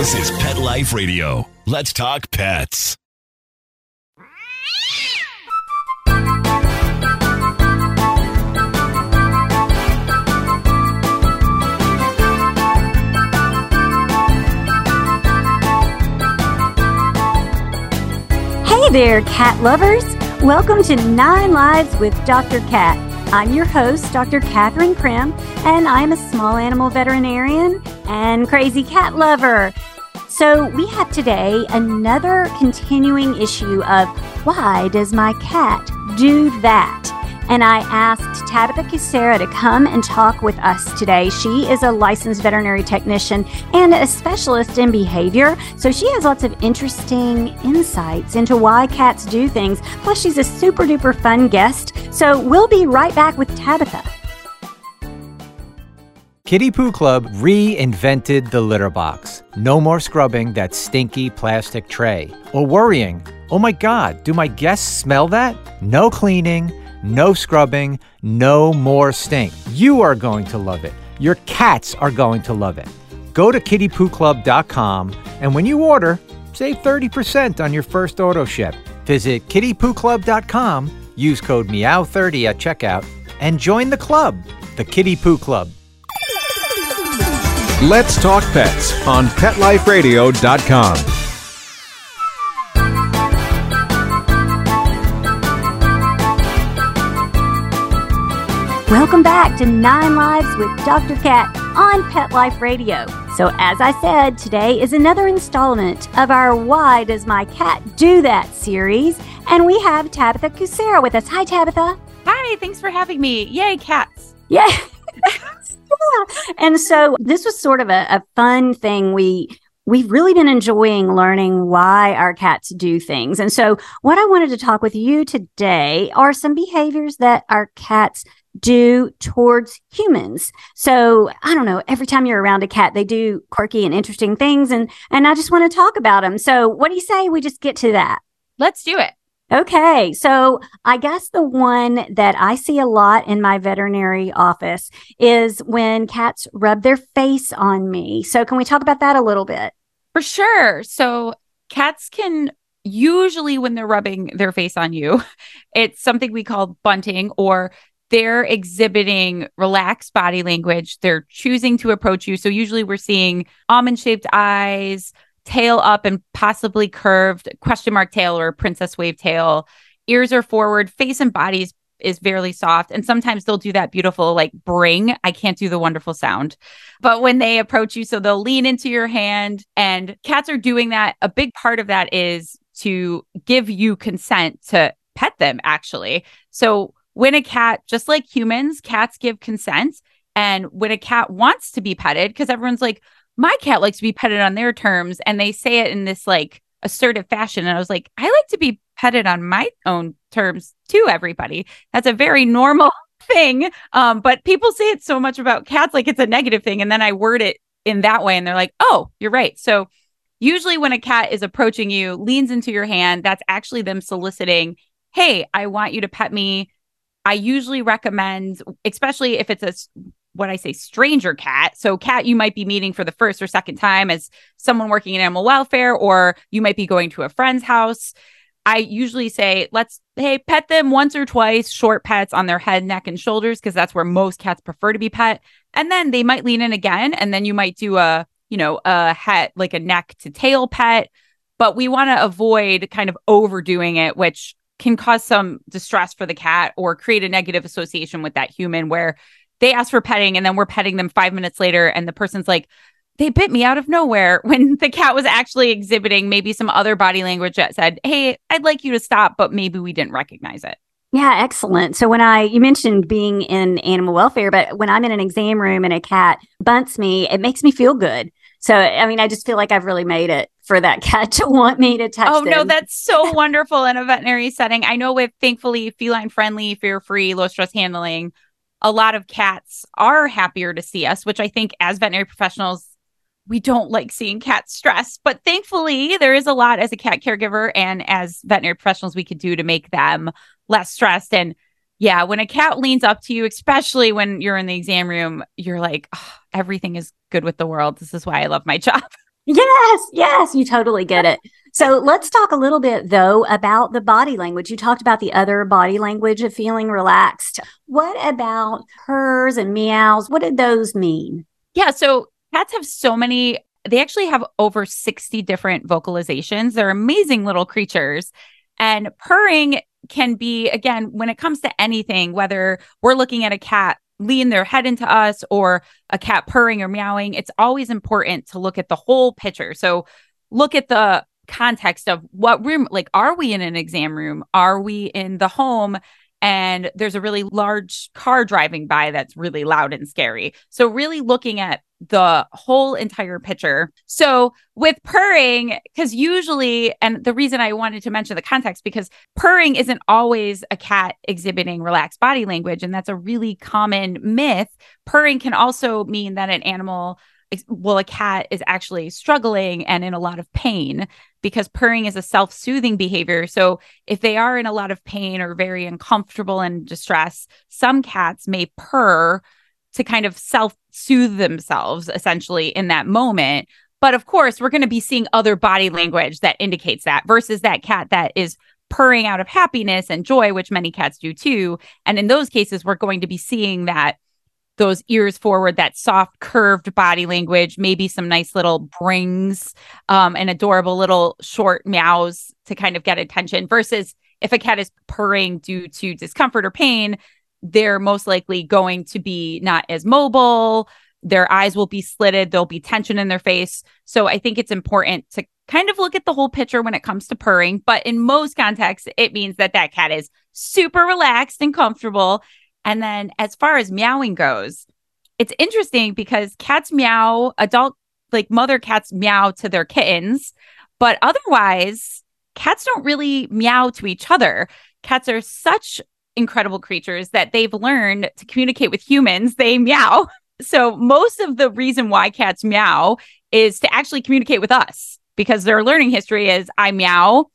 This is Pet Life Radio. Let's talk pets. Hey there, cat lovers! Welcome to Nine Lives with Dr. Kat. I'm your host, Dr. Kathryn Primm, and I'm a small animal veterinarian and crazy cat lover. So, we have today another continuing issue of Why Does My Cat Do That? and I asked Tabitha Kucera to come and talk with us today. She is a licensed veterinary technician and a specialist in behavior, so she has lots of interesting insights into why cats do things. Plus, she's a super duper fun guest. So we'll be right back with Tabitha. Kitty Poo Club reinvented the litter box. No more scrubbing that stinky plastic tray or worrying. Oh my God, do my guests smell that? No cleaning no scrubbing, no more stink. You are going to love it. Your cats are going to love it. Go to kittypooclub.com and when you order, save 30% on your first auto ship. Visit kittypooclub.com, use code MEOW30 at checkout, and join the club, the Kitty Poo Club. Let's talk pets on PetLifeRadio.com. Welcome back to Nine Lives with Dr. Kat on Pet Life Radio. So, as I said, today is another installment of our Why Does My Cat Do That series. And we have Tabitha Kucera with us. Hi, Tabitha. Hi, thanks for having me. Yay, cats. Yeah. And so, this was sort of a, a fun thing we we've really been enjoying learning why our cats do things. And so, what I wanted to talk with you today are some behaviors that our cats do towards humans. So I don't know, every time you're around a cat, they do quirky and interesting things. And, and I just want to talk about them. So what do you say we just get to that? Let's do it. Okay. So I guess the one that I see a lot in my veterinary office is when cats rub their face on me. So can we talk about that a little bit? For sure. So cats can usually when they're rubbing their face on you, it's something we call bunting or they're exhibiting relaxed body language. They're choosing to approach you. So usually we're seeing almond shaped eyes, tail up and possibly curved, question mark tail or princess wave tail. Ears are forward, face and bodies is fairly soft. And sometimes they'll do that beautiful, like bring. I can't do the wonderful sound. But when they approach you, so they'll lean into your hand, and cats are doing that. A big part of that is to give you consent to pet them, actually. So when a cat, just like humans, cats give consent. And when a cat wants to be petted, because everyone's like, my cat likes to be petted on their terms. And they say it in this like assertive fashion. And I was like, I like to be petted on my own terms too, everybody. That's a very normal thing. Um, but people say it so much about cats like it's a negative thing. And then I word it in that way and they're like, oh, you're right. So usually when a cat is approaching you, leans into your hand, that's actually them soliciting, hey, I want you to pet me. I usually recommend, especially if it's a what I say stranger cat. So cat you might be meeting for the first or second time as someone working in animal welfare or you might be going to a friend's house. I usually say let's hey pet them once or twice short pets on their head, neck and shoulders because that's where most cats prefer to be pet. And then they might lean in again and then you might do a, you know, a head like a neck to tail pet, but we want to avoid kind of overdoing it which can cause some distress for the cat or create a negative association with that human where they ask for petting and then we're petting them five minutes later and the person's like they bit me out of nowhere when the cat was actually exhibiting maybe some other body language that said hey i'd like you to stop but maybe we didn't recognize it yeah, excellent. So when I you mentioned being in animal welfare, but when I'm in an exam room and a cat bunts me, it makes me feel good. So I mean, I just feel like I've really made it for that cat to want me to touch. Oh them. no, that's so wonderful in a veterinary setting. I know with thankfully feline friendly, fear free, low stress handling, a lot of cats are happier to see us, which I think as veterinary professionals we don't like seeing cats stressed, but thankfully there is a lot as a cat caregiver and as veterinary professionals we could do to make them less stressed and yeah, when a cat leans up to you, especially when you're in the exam room, you're like, oh, everything is good with the world. This is why I love my job. Yes, yes, you totally get it. So let's talk a little bit though about the body language. You talked about the other body language of feeling relaxed. What about purrs and meows? What did those mean? Yeah. So cats have so many, they actually have over 60 different vocalizations. They're amazing little creatures. And purring can be, again, when it comes to anything, whether we're looking at a cat lean their head into us or a cat purring or meowing, it's always important to look at the whole picture. So look at the context of what room, like, are we in an exam room? Are we in the home? And there's a really large car driving by that's really loud and scary. So, really looking at the whole entire picture. So with purring, because usually, and the reason I wanted to mention the context, because purring isn't always a cat exhibiting relaxed body language. And that's a really common myth. Purring can also mean that an animal, well, a cat is actually struggling and in a lot of pain because purring is a self soothing behavior. So if they are in a lot of pain or very uncomfortable and distress, some cats may purr to kind of self soothe themselves essentially in that moment. But of course, we're going to be seeing other body language that indicates that versus that cat that is purring out of happiness and joy, which many cats do too. And in those cases, we're going to be seeing that those ears forward, that soft, curved body language, maybe some nice little brings um, and adorable little short meows to kind of get attention versus if a cat is purring due to discomfort or pain, they're most likely going to be not as mobile. Their eyes will be slitted. There'll be tension in their face. So I think it's important to kind of look at the whole picture when it comes to purring. But in most contexts, it means that that cat is super relaxed and comfortable. And then as far as meowing goes, it's interesting because cats meow, adult, like mother cats meow to their kittens, but otherwise, cats don't really meow to each other. Cats are such incredible creatures that they've learned to communicate with humans, they meow. So most of the reason why cats meow is to actually communicate with us because their learning history is I meow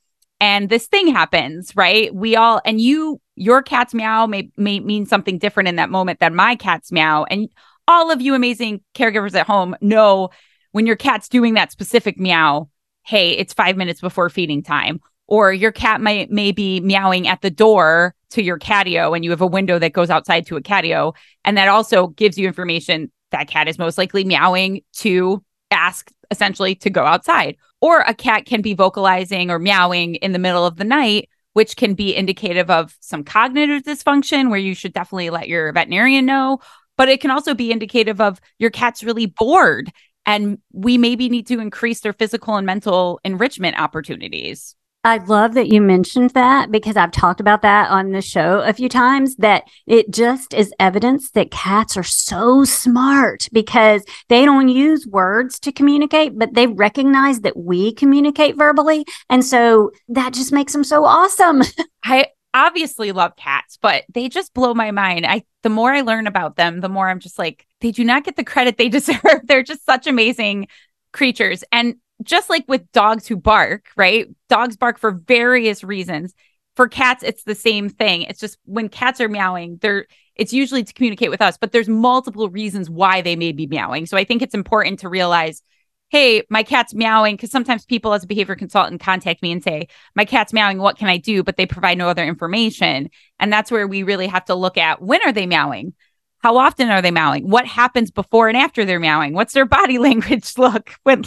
and this thing happens, right? We all and you your cat's meow may may mean something different in that moment than my cat's meow. And all of you amazing caregivers at home know when your cat's doing that specific meow, hey, it's 5 minutes before feeding time. Or your cat might may be meowing at the door to your catio and you have a window that goes outside to a catio. And that also gives you information that cat is most likely meowing to ask essentially to go outside or a cat can be vocalizing or meowing in the middle of the night which can be indicative of some cognitive dysfunction where you should definitely let your veterinarian know. But it can also be indicative of your cat's really bored and we maybe need to increase their physical and mental enrichment opportunities I love that you mentioned that because I've talked about that on the show a few times that it just is evidence that cats are so smart because they don't use words to communicate, but they recognize that we communicate verbally. And so that just makes them so awesome. I obviously love cats, but they just blow my mind. I the more I learn about them, the more I'm just like, they do not get the credit they deserve. They're just such amazing creatures. And just like with dogs who bark, right? Dogs bark for various reasons. For cats, it's the same thing. It's just when cats are meowing, they're it's usually to communicate with us, but there's multiple reasons why they may be meowing. So I think it's important to realize, hey, my cat's meowing because sometimes people as a behavior consultant contact me and say, my cat's meowing, what can I do? But they provide no other information. And that's where we really have to look at when are they meowing? How often are they meowing? What happens before and after they're meowing? What's their body language look when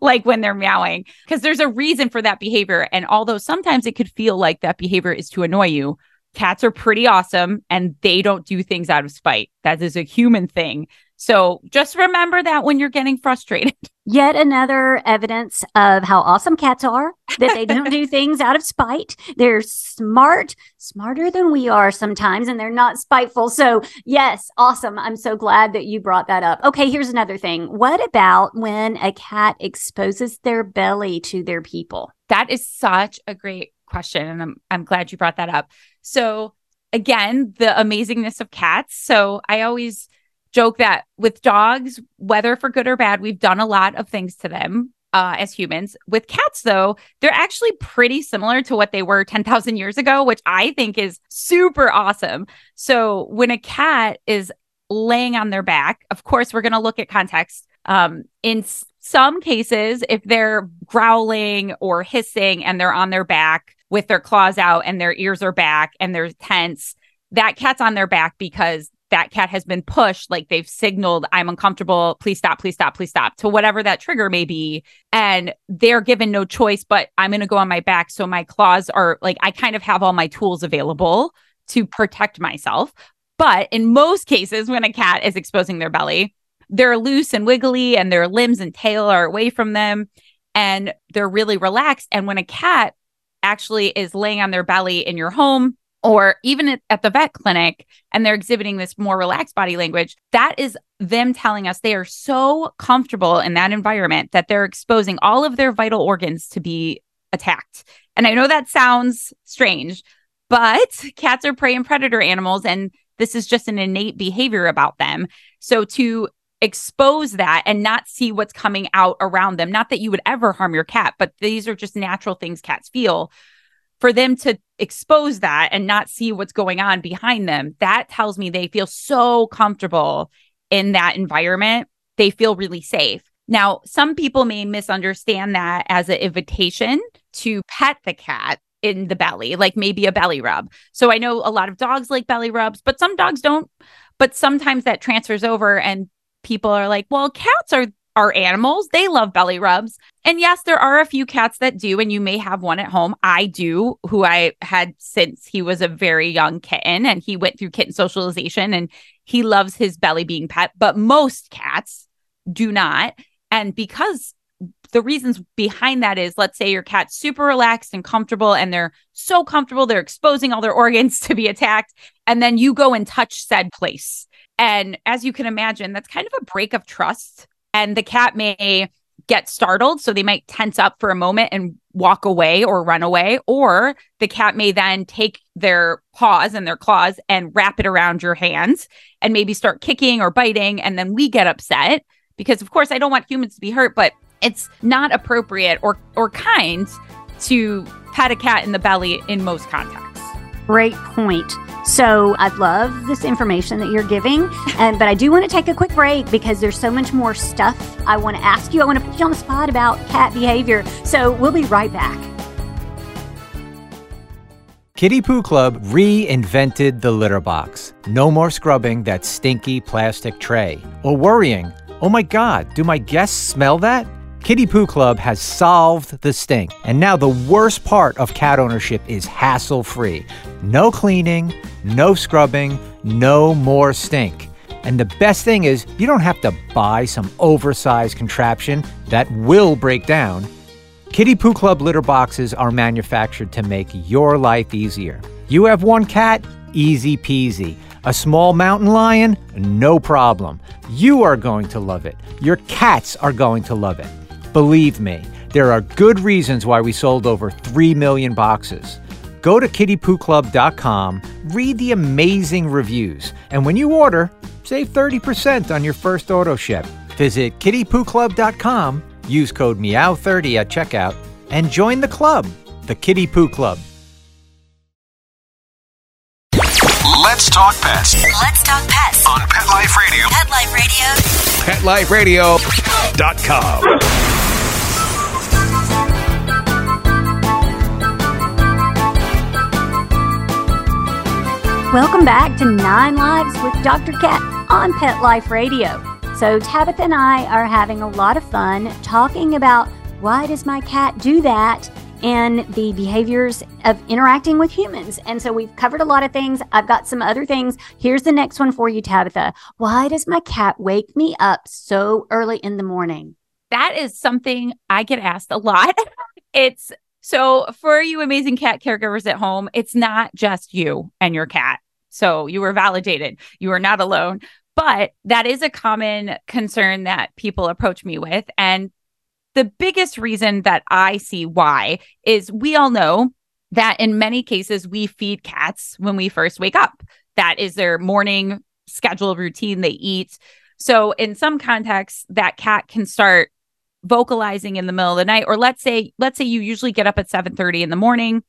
like when they're meowing? Because there's a reason for that behavior. And although sometimes it could feel like that behavior is to annoy you, cats are pretty awesome and they don't do things out of spite. That is a human thing. So just remember that when you're getting frustrated. Yet another evidence of how awesome cats are that they don't do things out of spite. They're smart, smarter than we are sometimes, and they're not spiteful. So, yes, awesome. I'm so glad that you brought that up. Okay, here's another thing. What about when a cat exposes their belly to their people? That is such a great question. And I'm, I'm glad you brought that up. So, again, the amazingness of cats. So, I always joke that with dogs, whether for good or bad, we've done a lot of things to them uh, as humans. With cats, though, they're actually pretty similar to what they were 10,000 years ago, which I think is super awesome. So when a cat is laying on their back, of course, we're going to look at context. Um, in some cases, if they're growling or hissing and they're on their back with their claws out and their ears are back and they're tense, that cat's on their back because that cat has been pushed, like they've signaled, I'm uncomfortable, please stop, please stop, please stop, to whatever that trigger may be. And they're given no choice, but I'm going to go on my back. So my claws are like, I kind of have all my tools available to protect myself. But in most cases, when a cat is exposing their belly, they're loose and wiggly and their limbs and tail are away from them and they're really relaxed. And when a cat actually is laying on their belly in your home, or even at, the vet clinic and they're exhibiting this more relaxed body language, that is them telling us they are so comfortable in that environment that they're exposing all of their vital organs to be attacked. And I know that sounds strange, but cats are prey and predator animals, and this is just an innate behavior about them. So to expose that and not see what's coming out around them, not that you would ever harm your cat, but these are just natural things cats feel for them to expose that and not see what's going on behind them, that tells me they feel so comfortable in that environment. They feel really safe. Now, some people may misunderstand that as an invitation to pet the cat in the belly, like maybe a belly rub. So I know a lot of dogs like belly rubs, but some dogs don't. But sometimes that transfers over and people are like, well, cats are are animals. They love belly rubs. And yes, there are a few cats that do, and you may have one at home. I do, who I had since he was a very young kitten and he went through kitten socialization and he loves his belly being pet, but most cats do not. And because the reasons behind that is let's say your cat's super relaxed and comfortable and they're so comfortable they're exposing all their organs to be attacked and then you go and touch said place and as you can imagine that's kind of a break of trust and the cat may get startled. So they might tense up for a moment and walk away or run away. Or the cat may then take their paws and their claws and wrap it around your hands and maybe start kicking or biting. And then we get upset because, of course, I don't want humans to be hurt, but it's not appropriate or, or kind to pat a cat in the belly in most contexts. Great point. So I love this information that you're giving, and but I do want to take a quick break because there's so much more stuff I want to ask you. I want to put you on the spot about cat behavior. So we'll be right back. Kitty Poo Club reinvented the litter box. No more scrubbing that stinky plastic tray or worrying, oh my God, do my guests smell that? Kitty Poo Club has solved the stink. And now the worst part of cat ownership is hassle free. No cleaning, no scrubbing, no more stink. And the best thing is, you don't have to buy some oversized contraption that will break down. Kitty Poo Club litter boxes are manufactured to make your life easier. You have one cat? Easy peasy. A small mountain lion? No problem. You are going to love it. Your cats are going to love it. Believe me, there are good reasons why we sold over 3 million boxes. Go to kittypooclub.com, read the amazing reviews, and when you order, save 30% on your first auto ship. Visit kittypooclub.com, use code MEOW30 at checkout, and join the club, the Kitty Poo Club. Let's talk pets Let's talk pets. on Pet Life Radio. Pet Life Radio. PetLifeRadio.com. Welcome back to Nine Lives with Dr. Kat on Pet Life Radio. So, Tabitha and I are having a lot of fun talking about why does my cat do that and the behaviors of interacting with humans. And so, we've covered a lot of things. I've got some other things. Here's the next one for you, Tabitha. Why does my cat wake me up so early in the morning? that is something I get asked a lot. it's so for you amazing cat caregivers at home, it's not just you and your cat. So you were validated. You are not alone. But that is a common concern that people approach me with. And the biggest reason that I see why is we all know that in many cases we feed cats when we first wake up. That is their morning schedule routine. They eat. So in some contexts, that cat can start vocalizing in the middle of the night or let's say let's say you usually get up at 7:30 in the morning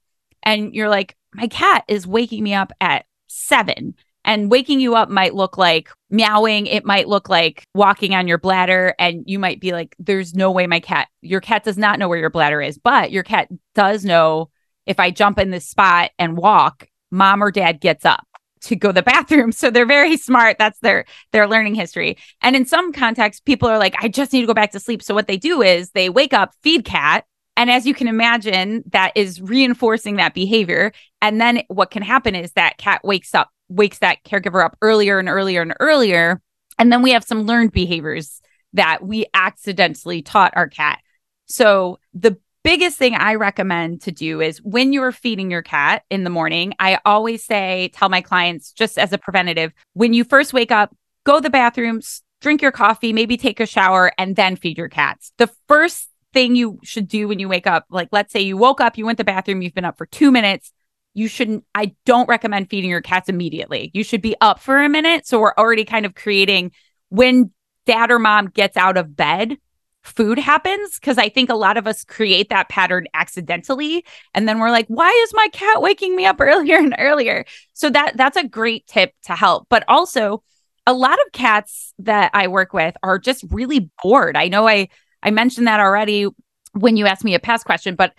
and you're like my cat is waking me up at 7 And waking you up might look like meowing. It might look like walking on your bladder. And you might be like, there's no way my cat, your cat does not know where your bladder is, but your cat does know if I jump in this spot and walk, mom or dad gets up to go to the bathroom. So they're very smart. That's their their learning history. And in some contexts, people are like, I just need to go back to sleep. So what they do is they wake up, feed cat, and as you can imagine, that is reinforcing that behavior. And then what can happen is that cat wakes up, wakes that caregiver up earlier and earlier and earlier. And then we have some learned behaviors that we accidentally taught our cat. So the biggest thing I recommend to do is when you're feeding your cat in the morning, I always say, tell my clients just as a preventative, when you first wake up, go to the bathroom, drink your coffee, maybe take a shower, and then feed your cats. The first thing you should do when you wake up. Like, let's say you woke up, you went to the bathroom, you've been up for two minutes. You shouldn't, I don't recommend feeding your cats immediately. You should be up for a minute. So we're already kind of creating when dad or mom gets out of bed, food happens. Cause I think a lot of us create that pattern accidentally. And then we're like, why is my cat waking me up earlier and earlier? So that that's a great tip to help. But also, a lot of cats that I work with are just really bored. I know I I mentioned that already when you asked me a past question, but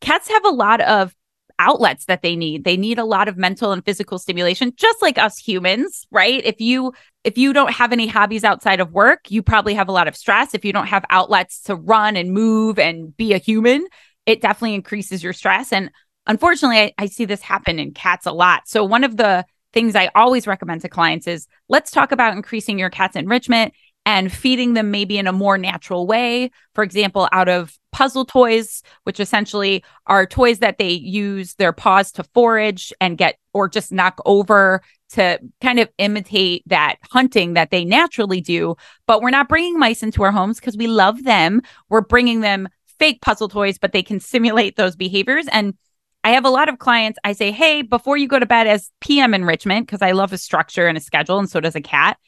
cats have a lot of outlets that they need. They need a lot of mental and physical stimulation just like us humans, right? If you if you don't have any hobbies outside of work, you probably have a lot of stress. If you don't have outlets to run and move and be a human, it definitely increases your stress and unfortunately I, I see this happen in cats a lot. So one of the things I always recommend to clients is let's talk about increasing your cat's enrichment and feeding them maybe in a more natural way. For example, out of puzzle toys, which essentially are toys that they use their paws to forage and get or just knock over to kind of imitate that hunting that they naturally do. But we're not bringing mice into our homes because we love them. We're bringing them fake puzzle toys, but they can simulate those behaviors. And I have a lot of clients. I say, hey, before you go to bed as PM enrichment, because I love a structure and a schedule, and so does a cat.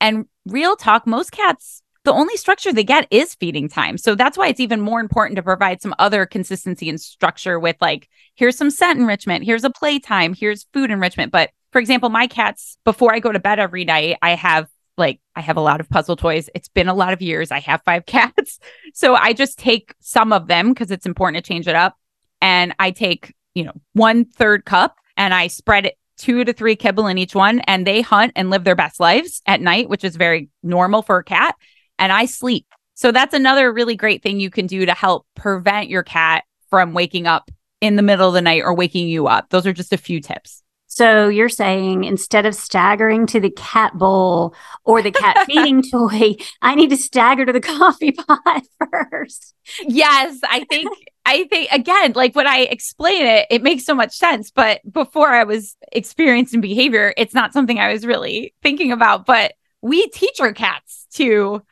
And real talk, most cats, the only structure they get is feeding time. So that's why it's even more important to provide some other consistency and structure with like, here's some scent enrichment, here's a playtime, here's food enrichment. But for example, my cats, before I go to bed every night, I have like I have a lot of puzzle toys. It's been a lot of years. I have five cats. So I just take some of them because it's important to change it up. And I take, you know, one third cup and I spread it two to three kibble in each one, and they hunt and live their best lives at night, which is very normal for a cat. And I sleep. So that's another really great thing you can do to help prevent your cat from waking up in the middle of the night or waking you up. Those are just a few tips. So you're saying instead of staggering to the cat bowl or the cat feeding toy, I need to stagger to the coffee pot first. Yes, I think I think again, like when I explain it, it makes so much sense. But before I was experiencing behavior, it's not something I was really thinking about. But we teach our cats to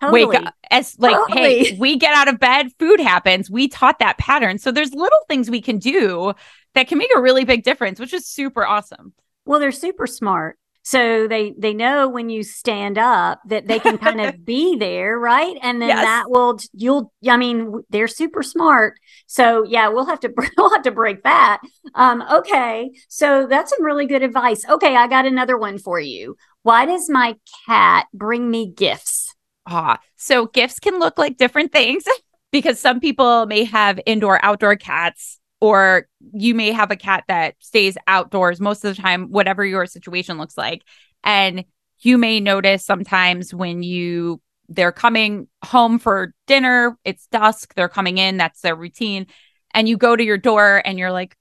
totally. wake up as like, totally. hey, we get out of bed, food happens. We taught that pattern. So there's little things we can do that can make a really big difference, which is super awesome. Well, they're super smart. So they they know when you stand up that they can kind of be there right? And then yes. that will you'll i mean they're super smart. So yeah we'll have to we'll have to break that. Um okay. So that's some really good advice. Okay i got another one for you. Why does my cat bring me gifts? Ah so gifts can look like different things because some people may have indoor outdoor cats or you may have a cat that stays outdoors most of the time, whatever your situation looks like. And you may notice sometimes when you they're coming home for dinner, it's dusk, they're coming in, that's their routine. And you go to your door and you're like,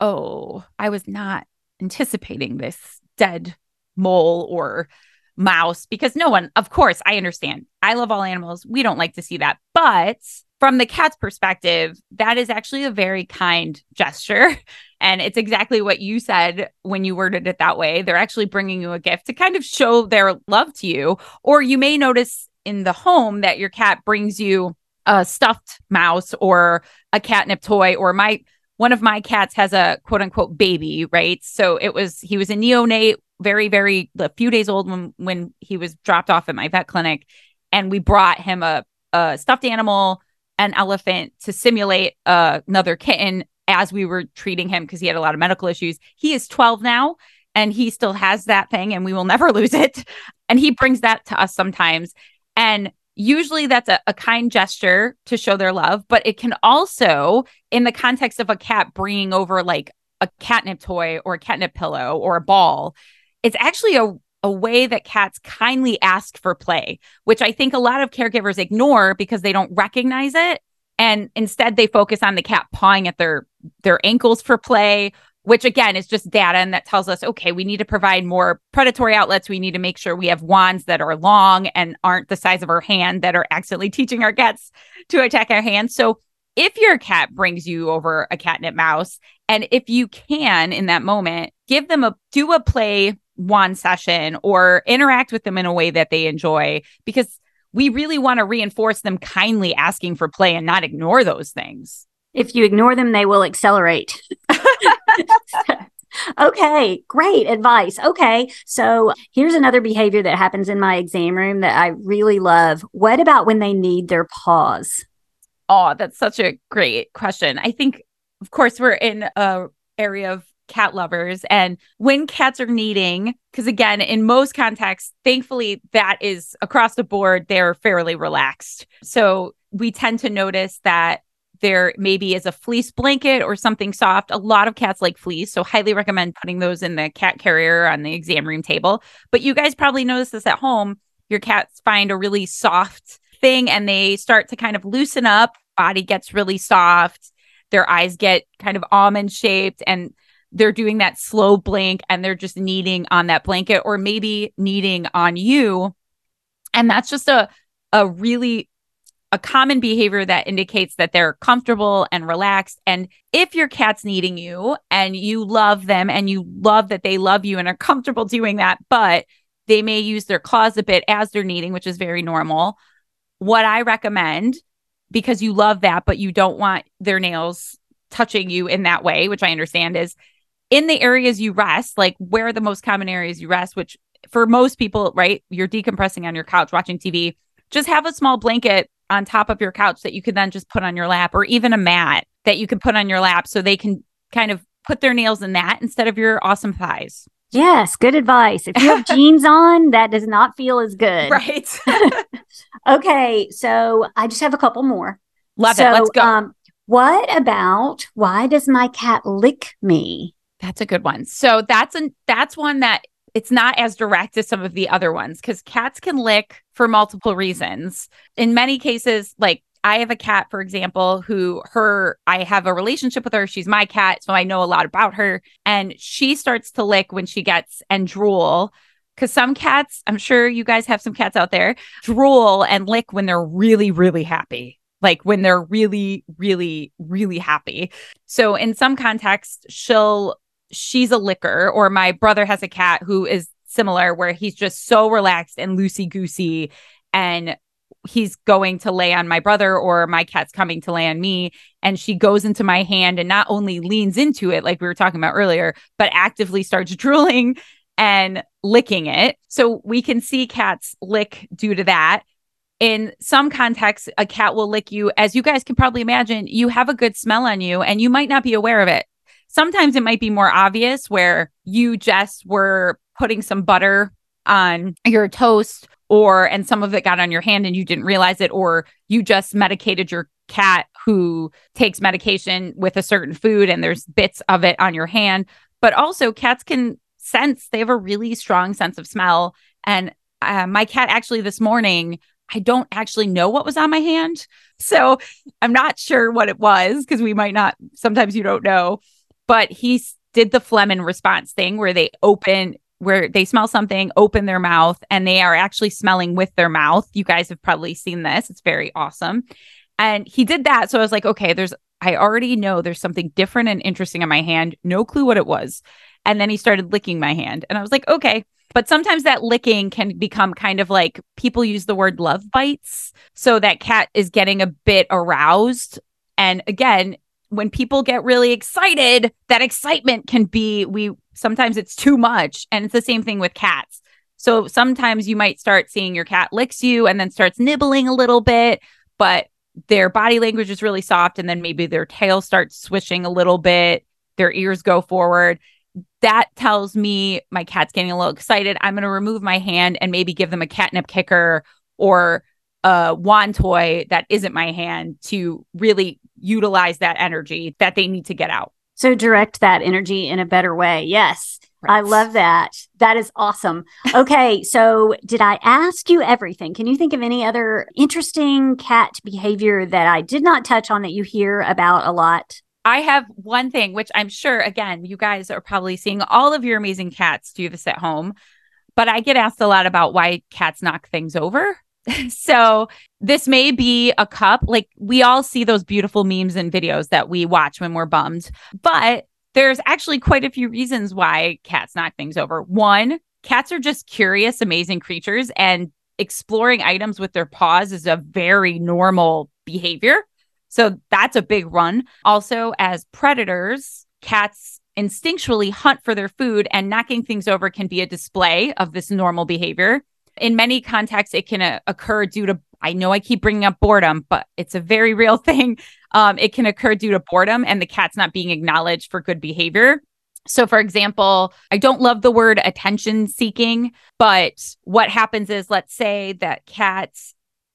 oh, I was not anticipating this dead mole or mouse because no one, of course, I understand. I love all animals. We don't like to see that. But from the cat's perspective, that is actually a very kind gesture. And it's exactly what you said when you worded it that way. They're actually bringing you a gift to kind of show their love to you. Or you may notice in the home that your cat brings you a stuffed mouse or a catnip toy or my one of my cats has a quote unquote baby, right? So it was he was a neonate, very very a few days old when when he was dropped off at my vet clinic and we brought him a a stuffed animal an elephant to simulate uh, another kitten as we were treating him because he had a lot of medical issues. He is 12 now and he still has that thing and we will never lose it. And he brings that to us sometimes. And usually that's a, a kind gesture to show their love, but it can also, in the context of a cat bringing over like a catnip toy or a catnip pillow or a ball, it's actually a a way that cats kindly ask for play, which I think a lot of caregivers ignore because they don't recognize it. And instead they focus on the cat pawing at their their ankles for play which again is just data and that tells us okay we need to provide more predatory outlets we need to make sure we have wands that are long and aren't the size of our hand that are accidentally teaching our cats to attack our hands so if your cat brings you over a catnip mouse and if you can in that moment give them a do a play wand session or interact with them in a way that they enjoy because we really want to reinforce them kindly asking for play and not ignore those things if you ignore them, they will accelerate. okay, great advice. Okay, so here's another behavior that happens in my exam room that I really love. What about when they knead their paws? Oh, that's such a great question. I think, of course, we're in a area of cat lovers and when cats are kneading because again in most contexts thankfully that is across the board they're fairly relaxed so we tend to notice that there maybe is a fleece blanket or something soft. A lot of cats like fleece, so highly recommend putting those in the cat carrier on the exam room table. But you guys probably notice this at home. Your cats find a really soft thing and they start to kind of loosen up, body gets really soft, their eyes get kind of almond shaped and they're doing that slow blink and they're just kneading on that blanket or maybe kneading on you. And that's just a a really a common behavior that indicates that they're comfortable and relaxed. And if your cat's kneading you and you love them and you love that they love you and are comfortable doing that, but they may use their claws a bit as they're kneading, which is very normal. What I recommend, because you love that, but you don't want their nails touching you in that way, which I understand is in the areas you rest, like where are the most common areas you rest, which for most people, right? You're decompressing on your couch watching TV. Just have a small blanket on top of your couch that you can then just put on your lap or even a mat that you can put on your lap so they can kind of put their nails in that instead of your awesome thighs. Yes, good advice. If you have jeans on, that does not feel as good. Right. okay, so I just have a couple more. Love so, it. Let's go. Um, what about why does my cat lick me? That's a good one. So that's an that's one that it's not as direct as some of the other ones because cats can lick for multiple reasons. In many cases, like I have a cat, for example, who her, I have a relationship with her. She's my cat. So I know a lot about her. And she starts to lick when she gets and drool. Cause some cats, I'm sure you guys have some cats out there, drool and lick when they're really, really happy. Like when they're really, really, really happy. So in some contexts, she'll she's a licker, or my brother has a cat who is similar, where he's just so relaxed and loosey goosey, and he's going to lay on my brother, or my cat's coming to lay on me, and she goes into my hand and not only leans into it, like we were talking about earlier, but actively starts drooling and licking it. So we can see cats lick due to that in some contexts, a cat will lick you. As you guys can probably imagine, you have a good smell on you and you might not be aware of it sometimes it might be more obvious where you just were putting some butter on your toast or and some of it got on your hand and you didn't realize it or you just medicated your cat who takes medication with a certain food and there's bits of it on your hand. But also cats can sense they have a really strong sense of smell. And uh, my cat actually this morning I don't actually know what was on my hand. So I'm not sure what it was because we might not, sometimes you don't know but he did the flehmen response thing where they open where they smell something, open their mouth, and they are actually smelling with their mouth. You guys have probably seen this. It's very awesome. And he did that. So I was like, okay, there's, I already know there's something different and interesting in my hand. No clue what it was. And then he started licking my hand. And I was like, okay. But sometimes that licking can become kind of like people use the word love bites. So that cat is getting a bit aroused. And again, when people get really excited, that excitement can be we sometimes it's too much. And it's the same thing with cats. So sometimes you might start seeing your cat licks you and then starts nibbling a little bit, but their body language is really soft and then maybe their tail starts swishing a little bit, their ears go forward. that tells me my cat's getting a little excited. I'm going to remove my hand and maybe give them a catnip kicker or a wand toy that isn't my hand to really utilize that energy that they need to get out. So direct that energy in a better way. Yes. Right. I love that. That is awesome. Okay. so, did I ask you everything? Can you think of any other interesting cat behavior that I did not touch on that you hear about a lot? I have one thing, which I'm sure, again, you guys are probably seeing all of your amazing cats do this at home, but I get asked a lot about why cats knock things over. so this may be a cup. Like we all see those beautiful memes and videos that we watch when we're bummed, but there's actually quite a few reasons why cats knock things over. One, cats are just curious, amazing creatures, and exploring items with their paws is a very normal behavior. So that's a big run. Also, as predators, cats instinctually hunt for their food, and knocking things over can be a display of this normal behavior. In many contexts, it can uh, occur due to, I know I keep bringing up boredom, but it's a very real thing. Um, it can occur due to boredom and the cat's not being acknowledged for good behavior. So, for example, I don't love the word attention seeking, but what happens is, let's say that cat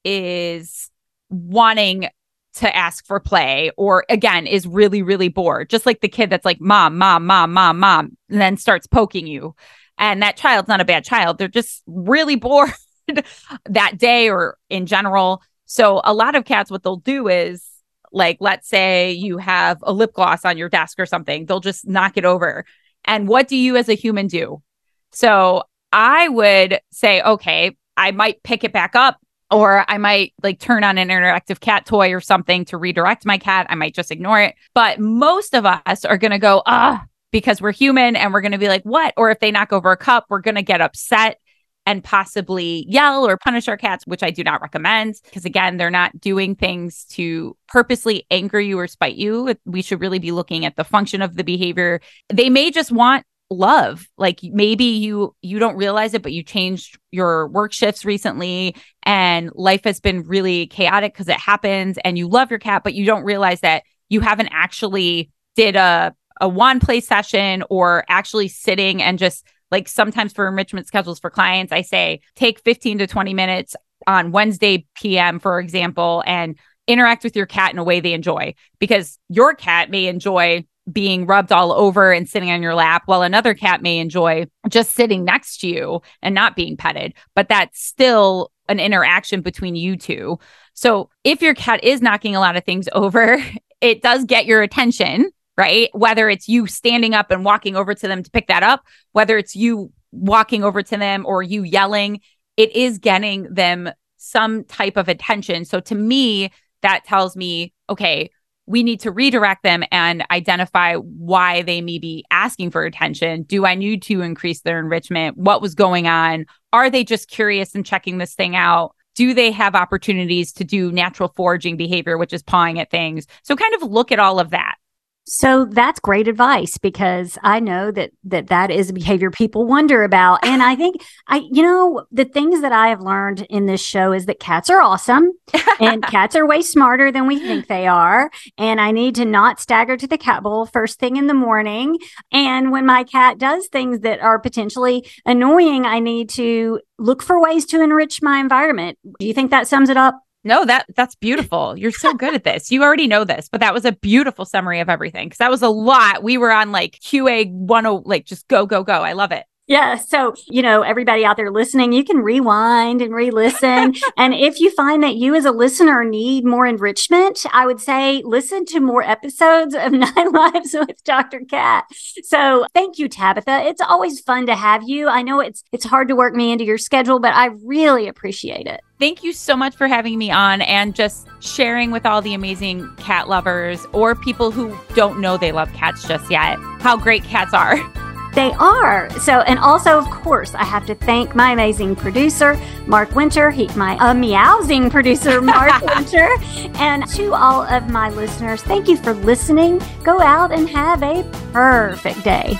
is wanting to ask for play or again is really really bored just like the kid that's like mom mom mom mom mom and then starts poking you and that child's not a bad child they're just really bored that day or in general so a lot of cats what they'll do is like let's say you have a lip gloss on your desk or something they'll just knock it over and what do you as a human do so i would say okay i might pick it back up or I might like turn on an interactive cat toy or something to redirect my cat. I might just ignore it. But most of us are going to go, ah, because we're human and we're going to be like, what? Or if they knock over a cup, we're going to get upset and possibly yell or punish our cats, which I do not recommend because, again, they're not doing things to purposely anger you or spite you. We should really be looking at the function of the behavior. They may just want love like maybe you you don't realize it but you changed your work shifts recently and life has been really chaotic because it happens and you love your cat but you don't realize that you haven't actually did a a one play session or actually sitting and just like sometimes for enrichment schedules for clients i say take 15 to 20 minutes on wednesday pm for example and interact with your cat in a way they enjoy because your cat may enjoy being rubbed all over and sitting on your lap, while another cat may enjoy just sitting next to you and not being petted. But that's still an interaction between you two. So if your cat is knocking a lot of things over, it does get your attention, right? Whether it's you standing up and walking over to them to pick that up, whether it's you walking over to them or you yelling, it is getting them some type of attention. So to me, that tells me, okay, we need to redirect them and identify why they may be asking for attention. Do I need to increase their enrichment? What was going on? Are they just curious and checking this thing out? Do they have opportunities to do natural foraging behavior, which is pawing at things? So, kind of look at all of that. So that's great advice because I know that that that is a behavior people wonder about and I think I you know the things that I have learned in this show is that cats are awesome and cats are way smarter than we think they are and I need to not stagger to the cat bowl first thing in the morning and when my cat does things that are potentially annoying I need to look for ways to enrich my environment. Do you think that sums it up? No, that that's beautiful. You're so good at this. You already know this, but that was a beautiful summary of everything because that was a lot. We were on like QA 10 like just go go go. I love it. Yeah. So, you know, everybody out there listening, you can rewind and re listen. and if you find that you as a listener need more enrichment, I would say listen to more episodes of Nine Lives with Dr. Kat. So thank you, Tabitha. It's always fun to have you. I know it's it's hard to work me into your schedule, but I really appreciate it. Thank you so much for having me on and just sharing with all the amazing cat lovers or people who don't know they love cats just yet how great cats are. They are. So, and also, of course, I have to thank my amazing producer, Mark Winter. He, my uh, meowsing producer, Mark Winter. And to all of my listeners, thank you for listening. Go out and have a perfect day.